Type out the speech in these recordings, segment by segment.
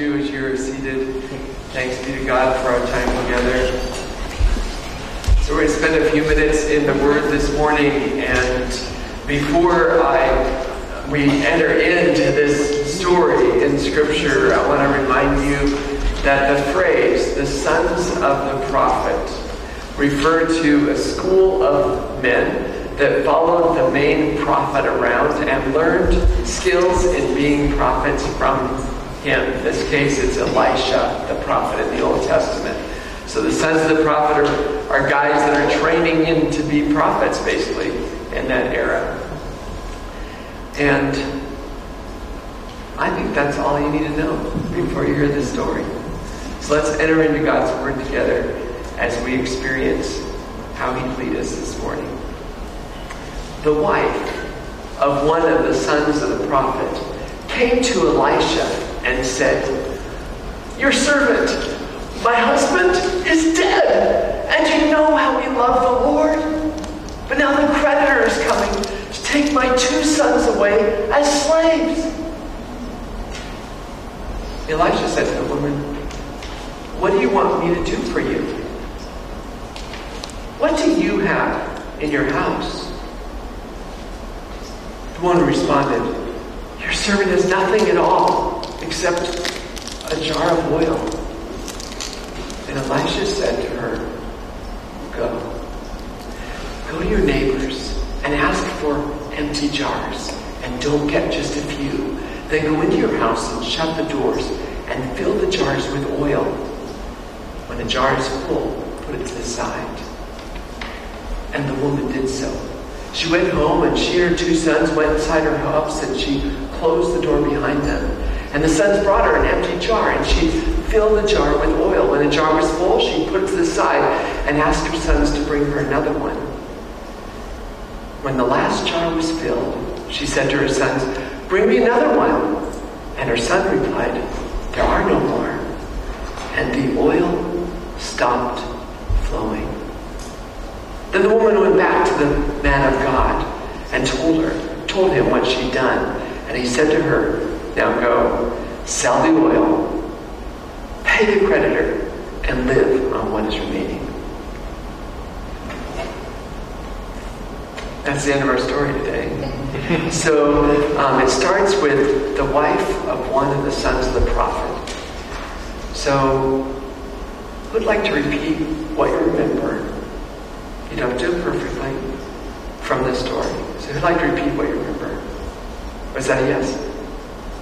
you as you're seated. Thanks be to God for our time together. So we're going to spend a few minutes in the Word this morning, and before I we enter into this story in Scripture, I want to remind you that the phrase "the sons of the prophet" referred to a school of men that followed the main prophet around and learned skills in being prophets from him. In this case, it's Elisha, the prophet in the Old Testament. So the sons of the prophet are, are guys that are training in to be prophets, basically, in that era. And I think that's all you need to know before you hear this story. So let's enter into God's Word together as we experience how He lead us this morning the wife of one of the sons of the prophet, came to Elisha and said, Your servant, my husband, is dead, and you know how we love the Lord. But now the creditor is coming to take my two sons away as slaves. Elisha said to the woman, What do you want me to do for you? What do you have in your house? The woman responded, Your servant has nothing at all except a jar of oil. And Elisha said to her, Go. Go to your neighbors and ask for empty jars, and don't get just a few. Then go into your house and shut the doors and fill the jars with oil. When the jar is full, put it to the side. And the woman did so. She went home and she and her two sons went inside her house and she closed the door behind them. And the sons brought her an empty jar and she filled the jar with oil. When the jar was full, she put it to the side and asked her sons to bring her another one. When the last jar was filled, she said to her sons, Bring me another one. And her son replied, There are no more. And the oil stopped flowing. Then the woman went back to the man of God and told her, told him what she'd done. And he said to her, Now go, sell the oil, pay the creditor, and live on what is remaining. That's the end of our story today. so um, it starts with the wife of one of the sons of the prophet. So, who'd like to repeat what you remember you don't do it perfectly from this story. So who'd like to repeat what you remember? Was that a yes?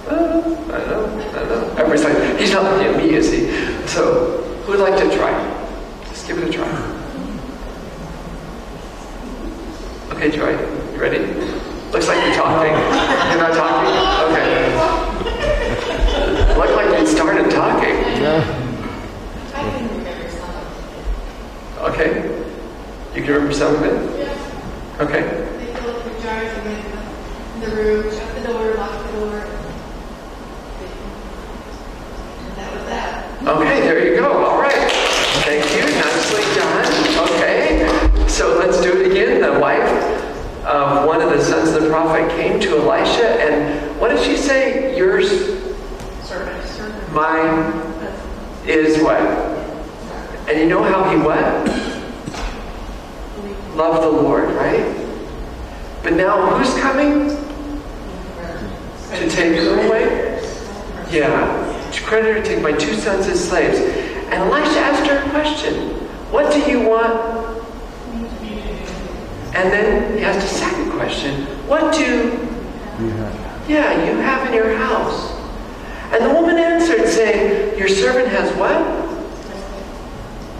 Uh, I know. I know. Everybody's like, he's not looking at me, is he? So who would like to try? Just give it a try. Okay, Joy, you ready? Looks like you're talking. You're not talking? Okay. Looked like you started talking. Yeah. Okay. You can remember some of it? Yeah. Okay. They fill up the jars and the room, shut the door, Yours, mine is what? And you know how he what? Love the Lord, right? But now who's coming to take her away? Yeah. To creditor take my two sons as slaves. And Elisha asked her a question. What do you want? And then he asked a second question. What do yeah, you have in your house? And the woman answered, saying, Your servant has what?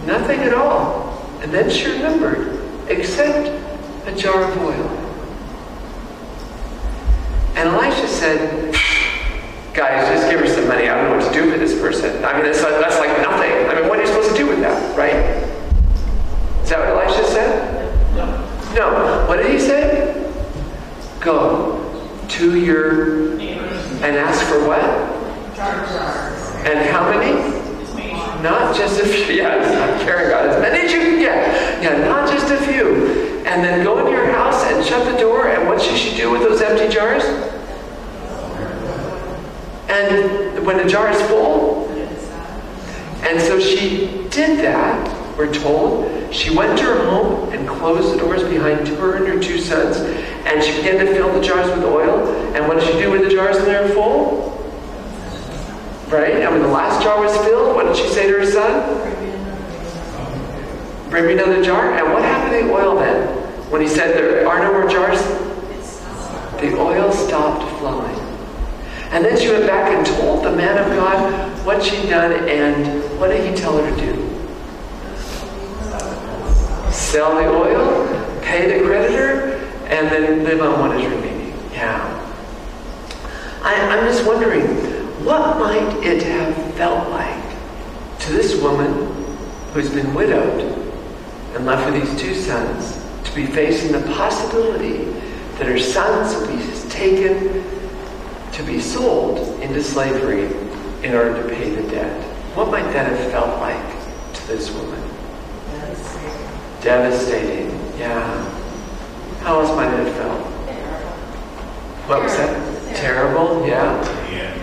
Nothing at all. And then she remembered except a jar of oil. And Elisha said, Guys, just give her some money. I don't know what to do for this person. I mean, that's, that's like nothing. I mean, what are you supposed to do with that, right? Is that what Elisha said? No. No. What did he say? Go to your and ask for what? And how many? Not just a few. Yeah, I'm caring God. As many as you can get. Yeah, not just a few. And then go into your house and shut the door. And what should she do with those empty jars? And when the jar is full, And so she did that, we're told. She went to her home and closed the doors behind her and her two sons, and she began to fill the jars with oil. And what did she do with the jars when they were full? Right? And when the last jar was filled, what did she say to her son? Bring me another jar. And what happened to the oil then? When he said there are no more jars, the oil stopped flowing. And then she went back and told the man of God what she'd done, and what did he tell her to do? Sell the oil, pay the creditor, and then live on what is remaining. Yeah. I, I'm just wondering, what might it have felt like to this woman who's been widowed and left with these two sons to be facing the possibility that her sons will be taken to be sold into slavery in order to pay the debt. What might that have felt like to this woman? Devastating. Devastating, yeah. How else might it have felt? What was that? Terrible, yeah. The end.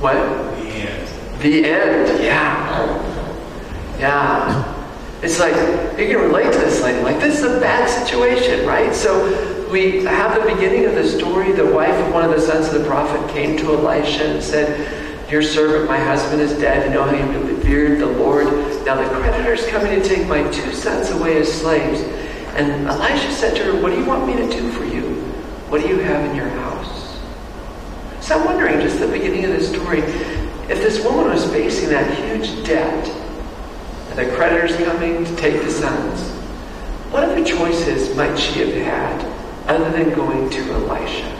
What? The end. The end, yeah. Yeah. It's like, you can relate to this lady. Like, this is a bad situation, right? So, we have the beginning of the story. The wife of one of the sons of the prophet came to Elisha and said, Your servant, my husband, is dead. You know how you revered the Lord. Now the creditor's coming to take my two sons away as slaves. And Elisha said to her, What do you want me to do for you? What do you have in your house? So I'm wondering, just the beginning of the story, if this woman was facing that huge debt, and the creditors coming to take the sons, what other choices might she have had other than going to Elisha?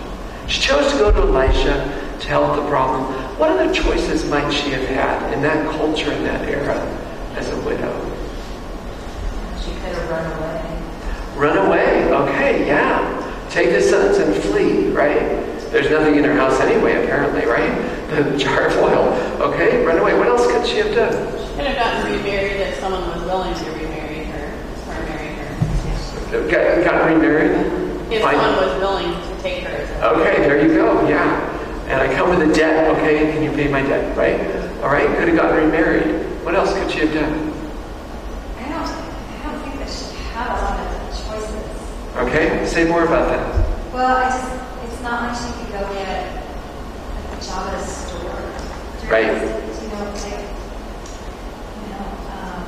She chose to go to Elisha to help the problem. What other choices might she have had in that culture, in that era, as a widow? She could have run away. Run away. Okay, yeah. Take the sons and flee, right? There's nothing in her house anyway, apparently, right? The jar of oil. Okay, run away. What else could she have done? She could have gotten remarried if someone was willing to remarry her or marry her. Got, got remarried? If Fine. someone was willing to take her Okay, there you go. Yeah. And I come with a debt. Okay, can you pay my debt? Right? All right. Could have gotten remarried. What else could she have done? I don't, I don't think that she had a lot of choices. Okay. Say more about that. Well, I just, it's not like she could go get a job at a store. Right. is, You know, like, you know, um,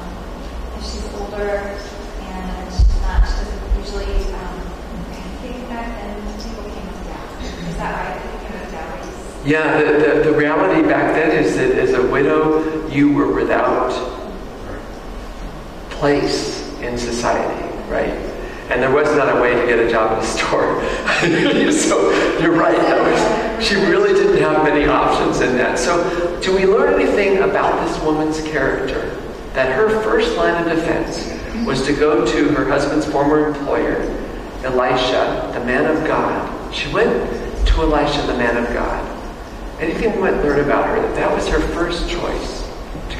if she's older and she's not, she doesn't usually, um, I think back then people came with dowry. Is that right? People came with dowries. Yeah. The, the, the reality back then is that as a widow, you were without place in society, right? And there was not a way to get a job at a store. so you're right. Was, she really didn't have many options in that. So, do we learn anything about this woman's character? That her first line of defense was to go to her husband's former employer, Elisha, the man of God. She went to Elisha, the man of God. Anything we might learn about her, that that was her first choice,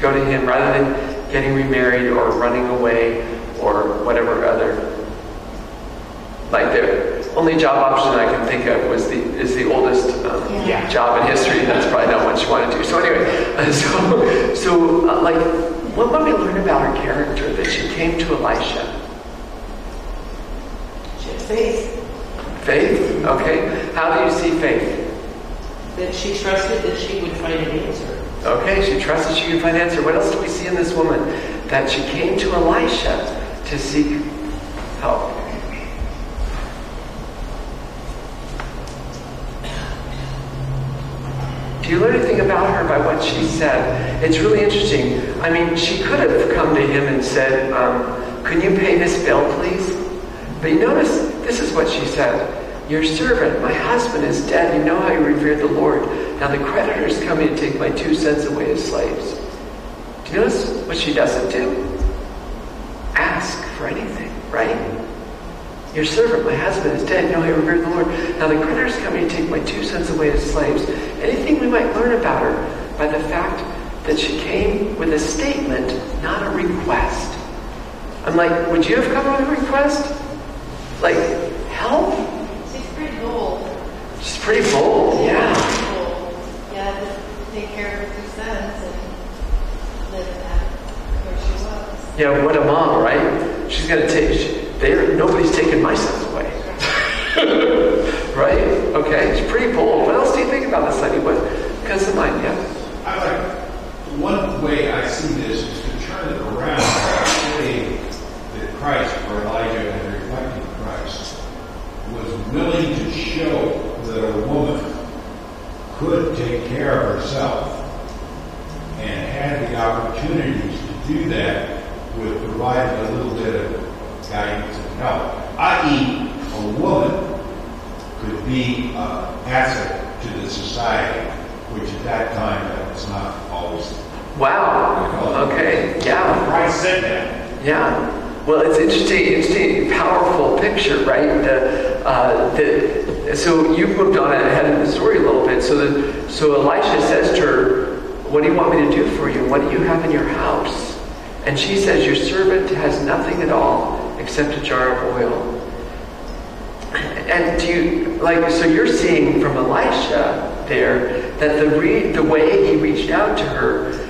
go to him rather than getting remarried or running away or whatever other like the only job option I can think of was the is the oldest um, Yeah. job in history. That's probably not what you want to do. So anyway, so so uh, like, what might we learn about her character that she came to Elisha? She had faith Faith. Okay. How do you see faith? that she trusted that she would find an answer. Okay. She trusted she could find an answer. What else do we see in this woman? That she came to Elisha to seek help. Do you learn anything about her by what she said? It's really interesting. I mean, she could have come to him and said, um, Can you pay this bill, please? But you notice, this is what she said Your servant, my husband, is dead. You know how you revere the Lord. Now the creditors is coming to take my two sons away as slaves. Do you notice what she doesn't do? Ask for anything, right? Your servant, my husband, is dead. No, I revere the Lord. Now the creditor's coming to take my two sons away as slaves. Anything we might learn about her by the fact that she came with a statement, not a request. I'm like, would you have come with a request? Like, help? She's pretty bold. She's pretty bold, yeah. Bold. Yeah, to take care of her two sons and live in that Yeah, what a mom, right? She's gonna take. She, there, nobody's taking my sons away. right? Okay, it's pretty bold. What else do you think about this lady? What comes to mind? Yeah. I like, one way I see this is to turn it around and say that Christ, or Elijah, and reflecting Christ, was willing to show that a woman could take care of herself and had the opportunities to do that provide a little bit of guidance and help. I.e., a woman could be an asset to the society, which at that time that was not always. Wow. Okay. Yeah. Christ said that. Yeah. Well, it's interesting, interesting, powerful picture, right? The, uh, the, so you've moved on ahead of the story a little bit. So, the, so Elisha says to her, "What do you want me to do for you? What do you have in your house?" And she says, "Your servant has nothing at all except a jar of oil." And do you like? So you're seeing from Elisha there that the re, the way he reached out to her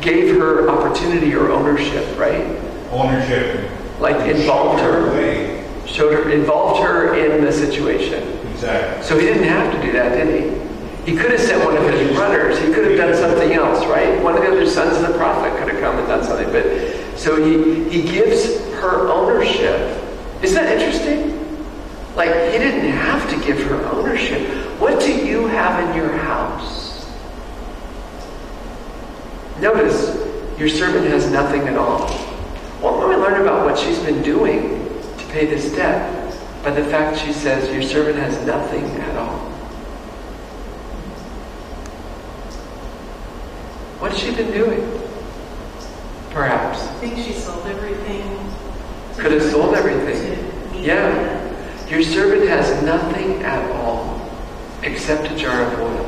gave her opportunity or ownership, right? Ownership. Like involved her, Way. showed her, involved her in the situation. Exactly. So he didn't have to do that, did he? He could have sent one of his runners. He could have done something else, right? One of the other sons of the prophet could and done something. But so he he gives her ownership. Isn't that interesting? Like he didn't have to give her ownership. What do you have in your house? Notice, your servant has nothing at all. What do we learn about what she's been doing to pay this debt? By the fact she says, Your servant has nothing at all. What's she been doing? Think she sold everything. Could have sold everything. Yeah. Your servant has nothing at all except a jar of oil.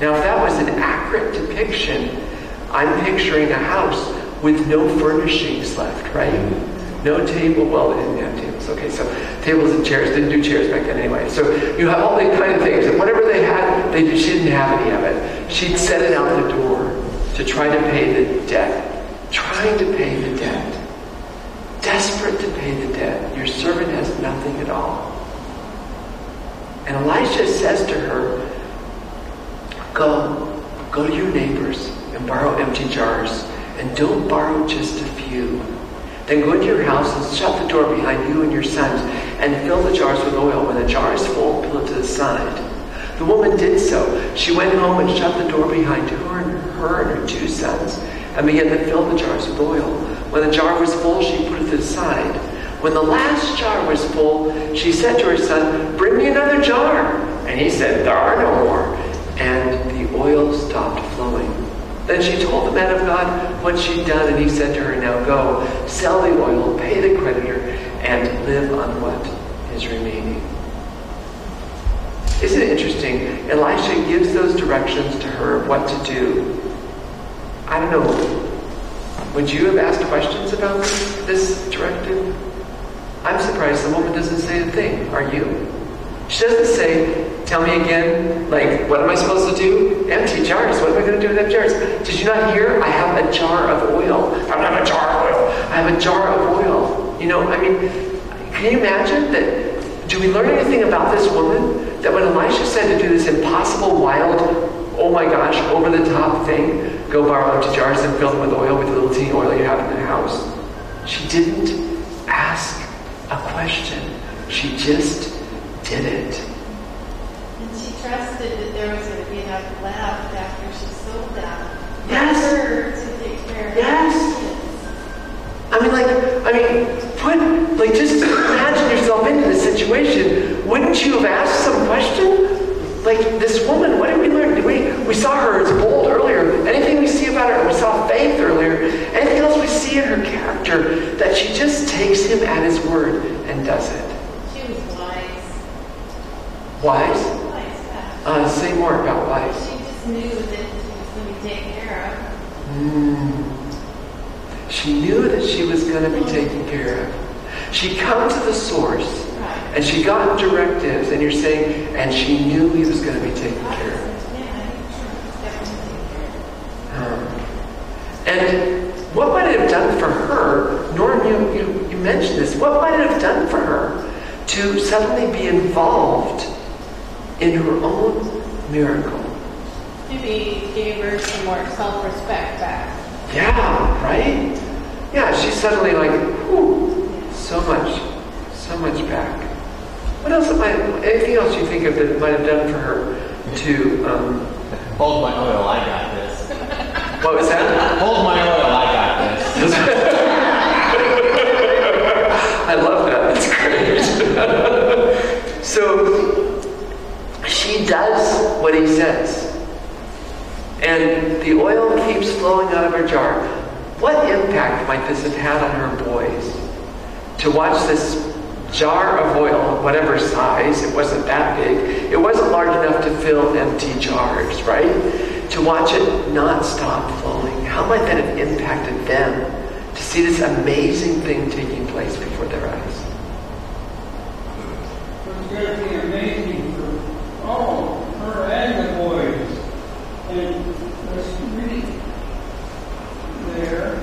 Now, if that was an accurate depiction, I'm picturing a house with no furnishings left, right? No table. Well, they didn't have tables. Okay, so tables and chairs didn't do chairs back then anyway. So you have all these kind of things, and whatever they had, they she didn't have any of it. She'd set it out the door to try to pay the debt, trying to pay the debt desperate to pay the debt. Your servant has nothing at all. And Elisha says to her, Go, go to your neighbors and borrow empty jars, and don't borrow just a few. Then go into your house and shut the door behind you and your sons, and fill the jars with oil. When the jar is full, pull it to the side. The woman did so. She went home and shut the door behind her and her and her two sons, and began to fill the jars with oil. When the jar was full, she put it to the side. When the last jar was full, she said to her son, Bring me another jar. And he said, There are no more. And the oil stopped flowing. Then she told the man of God what she'd done, and he said to her, Now go, sell the oil, pay the creditor, and live on what is remaining. Isn't it interesting? Elisha gives those directions to her of what to do. I don't know. Would you have asked questions about this, directive? I'm surprised the woman doesn't say a thing. Are you? She doesn't say, tell me again, like, what am I supposed to do? Empty jars. What am I going to do with empty jars? Did you not hear? I have a jar of oil. I don't have a jar of oil. I have a jar of oil. You know, I mean, can you imagine that? Do we learn anything about this woman? That when Elisha said to do this impossible, wild, oh my gosh, over the top thing, go borrow empty jars and fill them with oil with the little teeny oil you have in the house. She didn't ask a question. She just did it. And she trusted that there was going to be enough left after she sold that. Yes. For her to take care of Yes. I mean, like, I mean, put, like, just imagine yourself into this situation. Wouldn't you have asked some question? Like, this woman, what did we learn? We, we saw her as bold earlier. Anything we see about her, we saw faith earlier. Anything else we see in her character that she just takes him at his word and does it. She was wise. Wise? Wise, yeah. Uh, say more about wise. She just knew that she was going to be taken care of. Mm. She knew that she was going to be taken care of. She come to the source and she got directives, and you're saying, and she knew he was going to be taken care of. Yeah, I think she was definitely taken care of. Um, and what might it have done for her, Norm, you, you, you mentioned this, what might it have done for her to suddenly be involved in her own miracle? Maybe gave her some more self-respect back. Yeah, right? Yeah, she's suddenly like, whew, so much, so much back. What else might, anything else you think of that it might have done for her to, um, Hold my oil, I got this. what was that? Hold my oil, I got this. I love that. That's great. so she does what he says. And the oil keeps flowing out of her jar. What impact might this have had on her boys? To watch this jar of oil, whatever size, it wasn't that big, it wasn't large enough to fill empty jars, right? To watch it not stop flowing. How might that have impacted them to see this amazing thing taking place before their eyes? It's going to be amazing for all her and the boys. And let's read there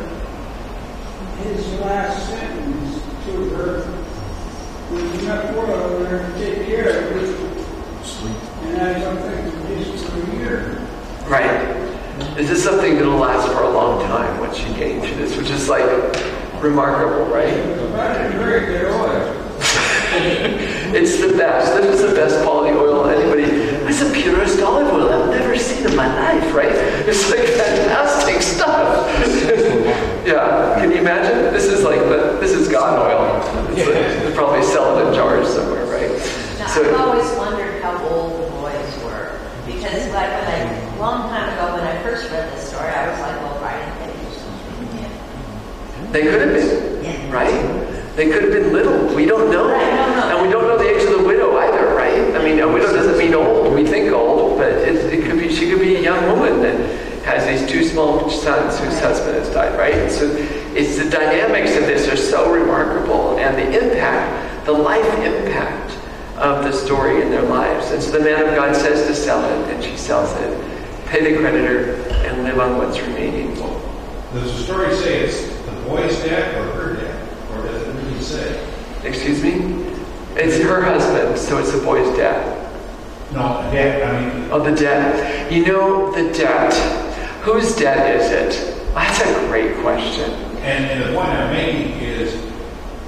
his last sentence to her. There's enough oil there to take care of it. And I don't think it's just for a year. Right. This is something that'll last for a long time once you gain through this, which is like remarkable, right? That's very good oil. It's the best. This is the best quality oil anybody. It's the purest olive oil I've never seen in my life, right? It's like fantastic stuff. yeah. Can you imagine? This is like the, this is God oil. It's like, probably sell it in jars somewhere, right? Now, So- I've always wondered how old the boys were. Because like when I, a long time ago when I first read this story, I was like, well, Brian, they used to They could have been, right? They could have been little. We don't know. Don't know. And we don't know the age of the widow either, right? I mean, a widow doesn't mean old. We think old, but it, it could be, she could be a young woman that has these two small sons whose husband has died, right? So it's the dynamics of this are so remarkable and the impact, the life impact of the story in their lives. And so the man of God says to sell it, and she sells it, pay the creditor, and live on what's remaining. Does the story say it's the boy's dad or her dad? Or does it really say? Excuse me? It's her husband, so it's the boy's dad. No, dad, I mean, Oh, the debt. You know, the debt. Whose debt is it? That's a great question. and, and the point I'm making is,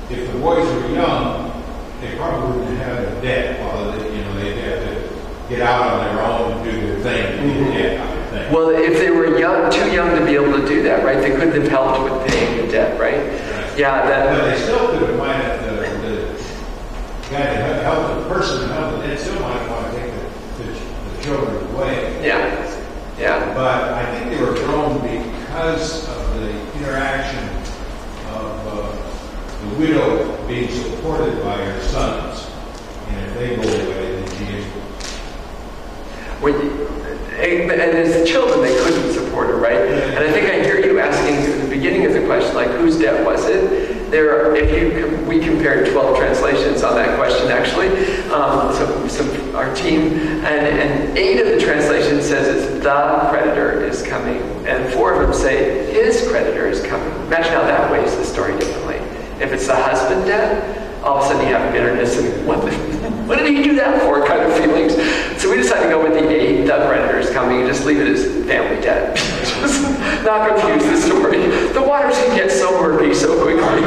if the boys were young, they probably wouldn't have a debt, while they, you know, they'd have to get out on their own and do their thing, and get mm-hmm. A debt, I would think. Well, if they were young, too young to be able to do that, right? They couldn't have helped with paying the debt, right? Yeah, But they still could have minded the, the guy that helped the person, that helped the dad, still might want to take the, the, the children away. Yeah, yeah, But I think they were thrown because of the interaction of uh, the widow being supported by her sons. And if they go away, then she is. You- and as children, they couldn't support her, right? And I think I hear you asking at the beginning of the question, like, whose debt was it? There, are, if you we compared 12 translations on that question, actually. Um, so, so our team and, and eight of the translations says it's the creditor is coming, and four of them say his creditor is coming. Imagine how that weighs the story differently. If it's the husband debt, all of a sudden you have bitterness and what, the, what did he do that for kind of feelings. So we decided to go with the eight, the creditors coming, and just leave it as family debt. just not confuse the story. The waters can get so murky so quickly.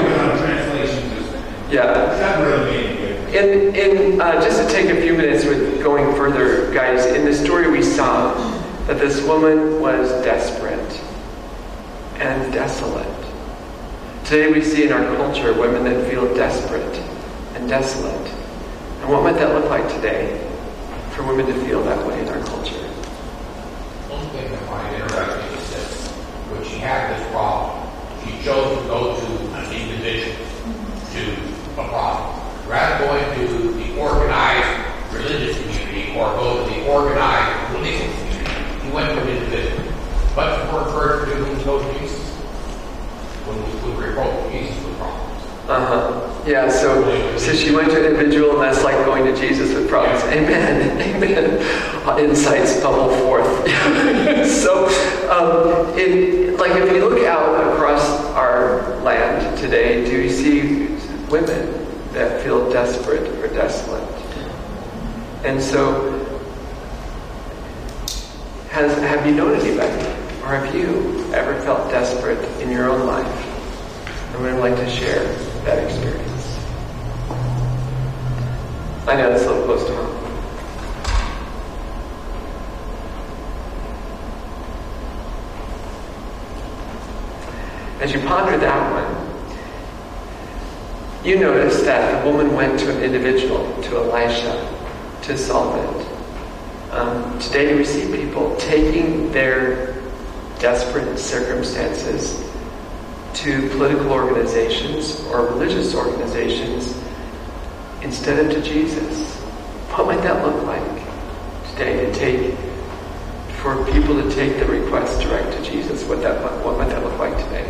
Is- Yeah. it doesn't really mean anything. In, in uh, just to take a few minutes with going further, guys, in the story we saw that this woman was desperate and desolate. Today we see in our culture women that feel desperate and desolate. And what might that look like today for women to feel that way in our culture? One thing that I find interesting is that when she had this problem, she chose to go to an individual, to a prophet. Rather than going to the organized religious community or go to the organized political community, he went to an individual. Much more encouraged to go to Jesus. When we, we approach Jesus with problems. Uh huh. Yeah. So, so she went to an individual, and that's like going to Jesus with problems. Amen. Amen. insights bubble forth. so, um, like if you look out across our land today, do you see women that feel desperate or desolate? And so, has, have you known anybody, or have you ever felt desperate in your own life? I would like to share that experience. I know it's a little close to home. As you ponder that one, you notice that the woman went to an individual, to Elisha, to solve it. Um, today we see people taking their desperate circumstances to political organizations or religious organizations instead of to Jesus. What might that look like today to take for people to take the request direct to Jesus? What that what might that look like today?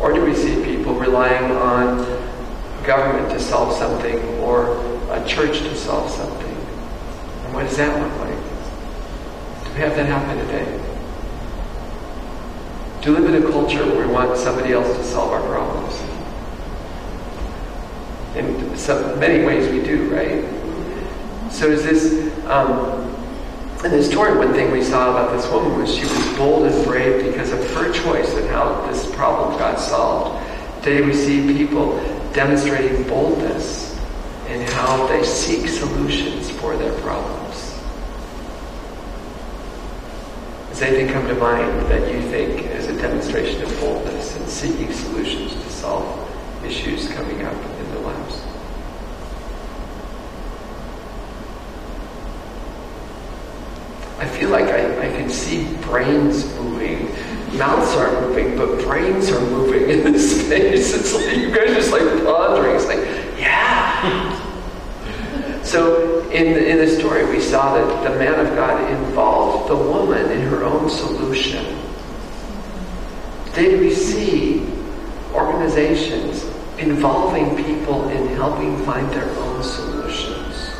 Or do we see people relying on government to solve something or a church to solve something? And what does that look like? Do we have that happen today? We live in a culture where we want somebody else to solve our problems? In some, many ways we do, right? So is this, um, in the story, one thing we saw about this woman was she was bold and brave because of her choice and how this problem got solved. Today we see people demonstrating boldness in how they seek solutions for their problems. Does anything come to mind that you think is a demonstration of boldness and seeking solutions to solve issues coming up in their lives? I feel like I, I can see brains moving. Mouths aren't moving, but brains are moving in this space. It's like you guys are just like pondering. It's like. So in the, in the story, we saw that the man of God involved the woman in her own solution. Did we see organizations involving people in helping find their own solutions?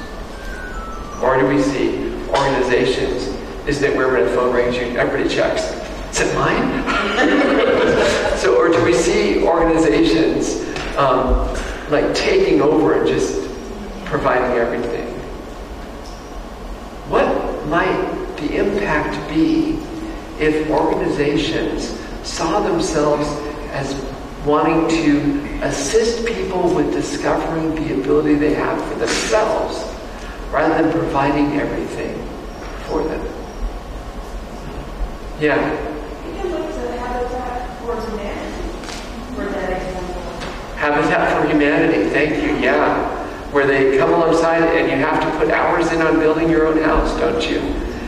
Or do we see organizations, isn't it where when a phone rings, you, everybody checks, is it mine? so, or do we see organizations um, like taking over and just providing everything? What might the impact be if organizations saw themselves as wanting to assist people with discovering the ability they have for themselves rather than providing everything for them? Yeah. You can look to Habitat for Humanity for that example. Habitat for Humanity, thank you, yeah. Where they come alongside and you have to put hours in on building your own house, don't you?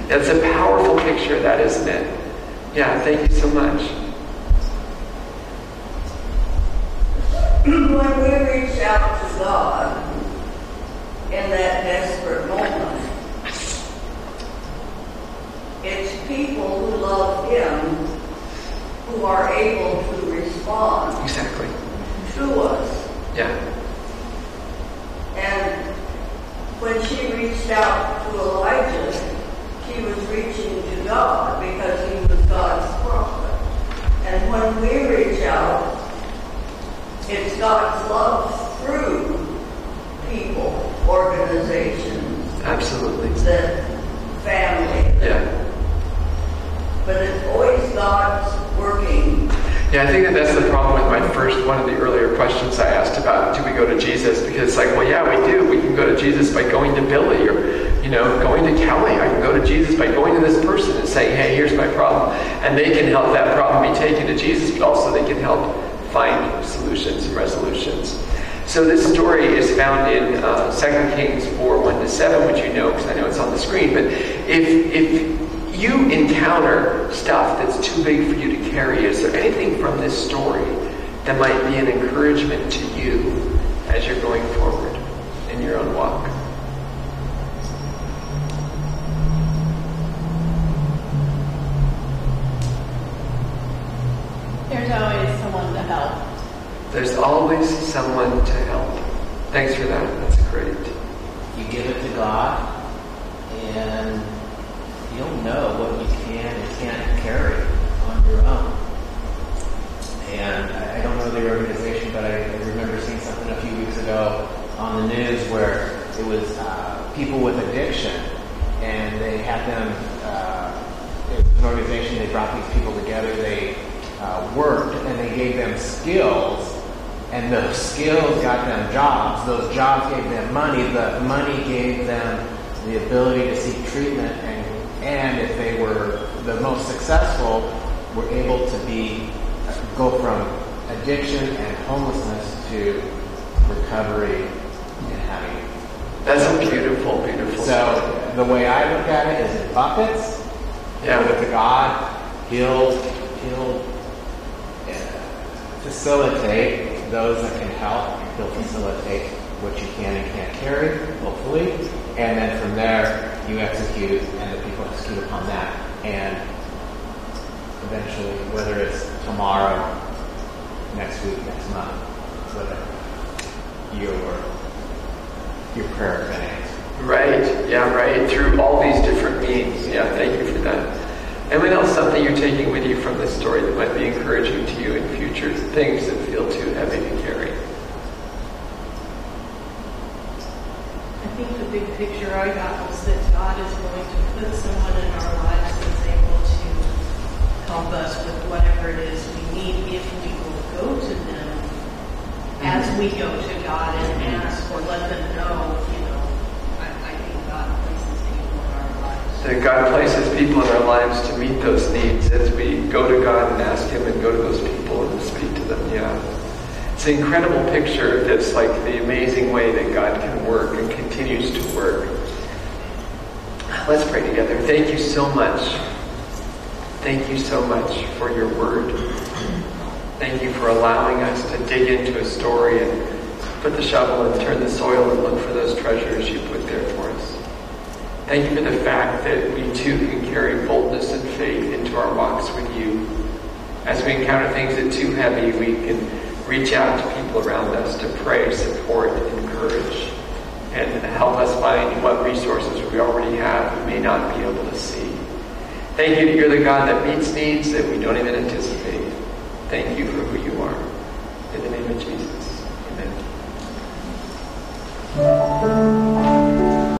That's a powerful picture, that isn't it? Yeah, thank you so much. when we reach out to God in that desperate moment, it's people who love Him who are able to respond Exactly. to us. Yeah. And when she reached out to Elijah, she was reaching to God because he was God's prophet. And when we reach out, it's God's love through people, organizations, Absolutely. that family. Yeah. But it's always God's. Yeah, I think that that's the problem with my first one of the earlier questions I asked about do we go to Jesus? Because it's like, well, yeah, we do. We can go to Jesus by going to Billy or, you know, going to Kelly. I can go to Jesus by going to this person and saying, hey, here's my problem. And they can help that problem be taken to Jesus, but also they can help find solutions and resolutions. So this story is found in uh, 2 Kings 4, 1 to 7, which you know because I know it's on the screen. But if, if you encounter stuff that's too big for you to carry, is there anything from this story that might be an encouragement to you as you're going forward in your own walk? There's always someone to help. There's always someone to help. Thanks for that. That's great. You give it to God, and you'll know what you can and can't carry on your own. And I don't know the organization, but I, I remember seeing something a few weeks ago on the news where it was uh, people with addiction, and they had them. Uh, it was an organization. They brought these people together. They uh, worked, and they gave them skills and those skills got them jobs. Those jobs gave them money. The money gave them the ability to seek treatment, and if they were the most successful, were able to be go from addiction and homelessness to recovery and having. That's a beautiful, beautiful. story. So the way I look at it is in buckets. Yeah. It to God. He'll he'll facilitate those that can help. He'll facilitate what you can and can't carry, hopefully. And then from there, you execute, and the people execute upon that. And eventually, whether it's tomorrow, next week, next month, whatever, your your prayer has been answered. Right, yeah, right. Through all these different means. Yeah, thank you for that. Anyone else, something you're taking with you from this story that might be encouraging to you in future things that feel too heavy to carry? I think the big picture I got was that God is going to put someone in our lives that's able to help us with whatever it is we need if we will go to them as mm-hmm. we go to God and ask or let them know, you know, I, I think God places people in our lives. That God places people in our lives to meet those needs as we go to God and ask Him and go to those people and speak to them. Yeah. It's an incredible picture that's like the amazing way that God can work and continues to work. Let's pray together. Thank you so much. Thank you so much for your word. Thank you for allowing us to dig into a story and put the shovel and turn the soil and look for those treasures you put there for us. Thank you for the fact that we too can carry boldness and faith into our walks with you. As we encounter things that are too heavy, we can reach out to people around us to pray, support, encourage, and help us find what resources we already have we may not be able to see. Thank you that you're the God that meets needs that we don't even anticipate. Thank you for who you are. In the name of Jesus, amen.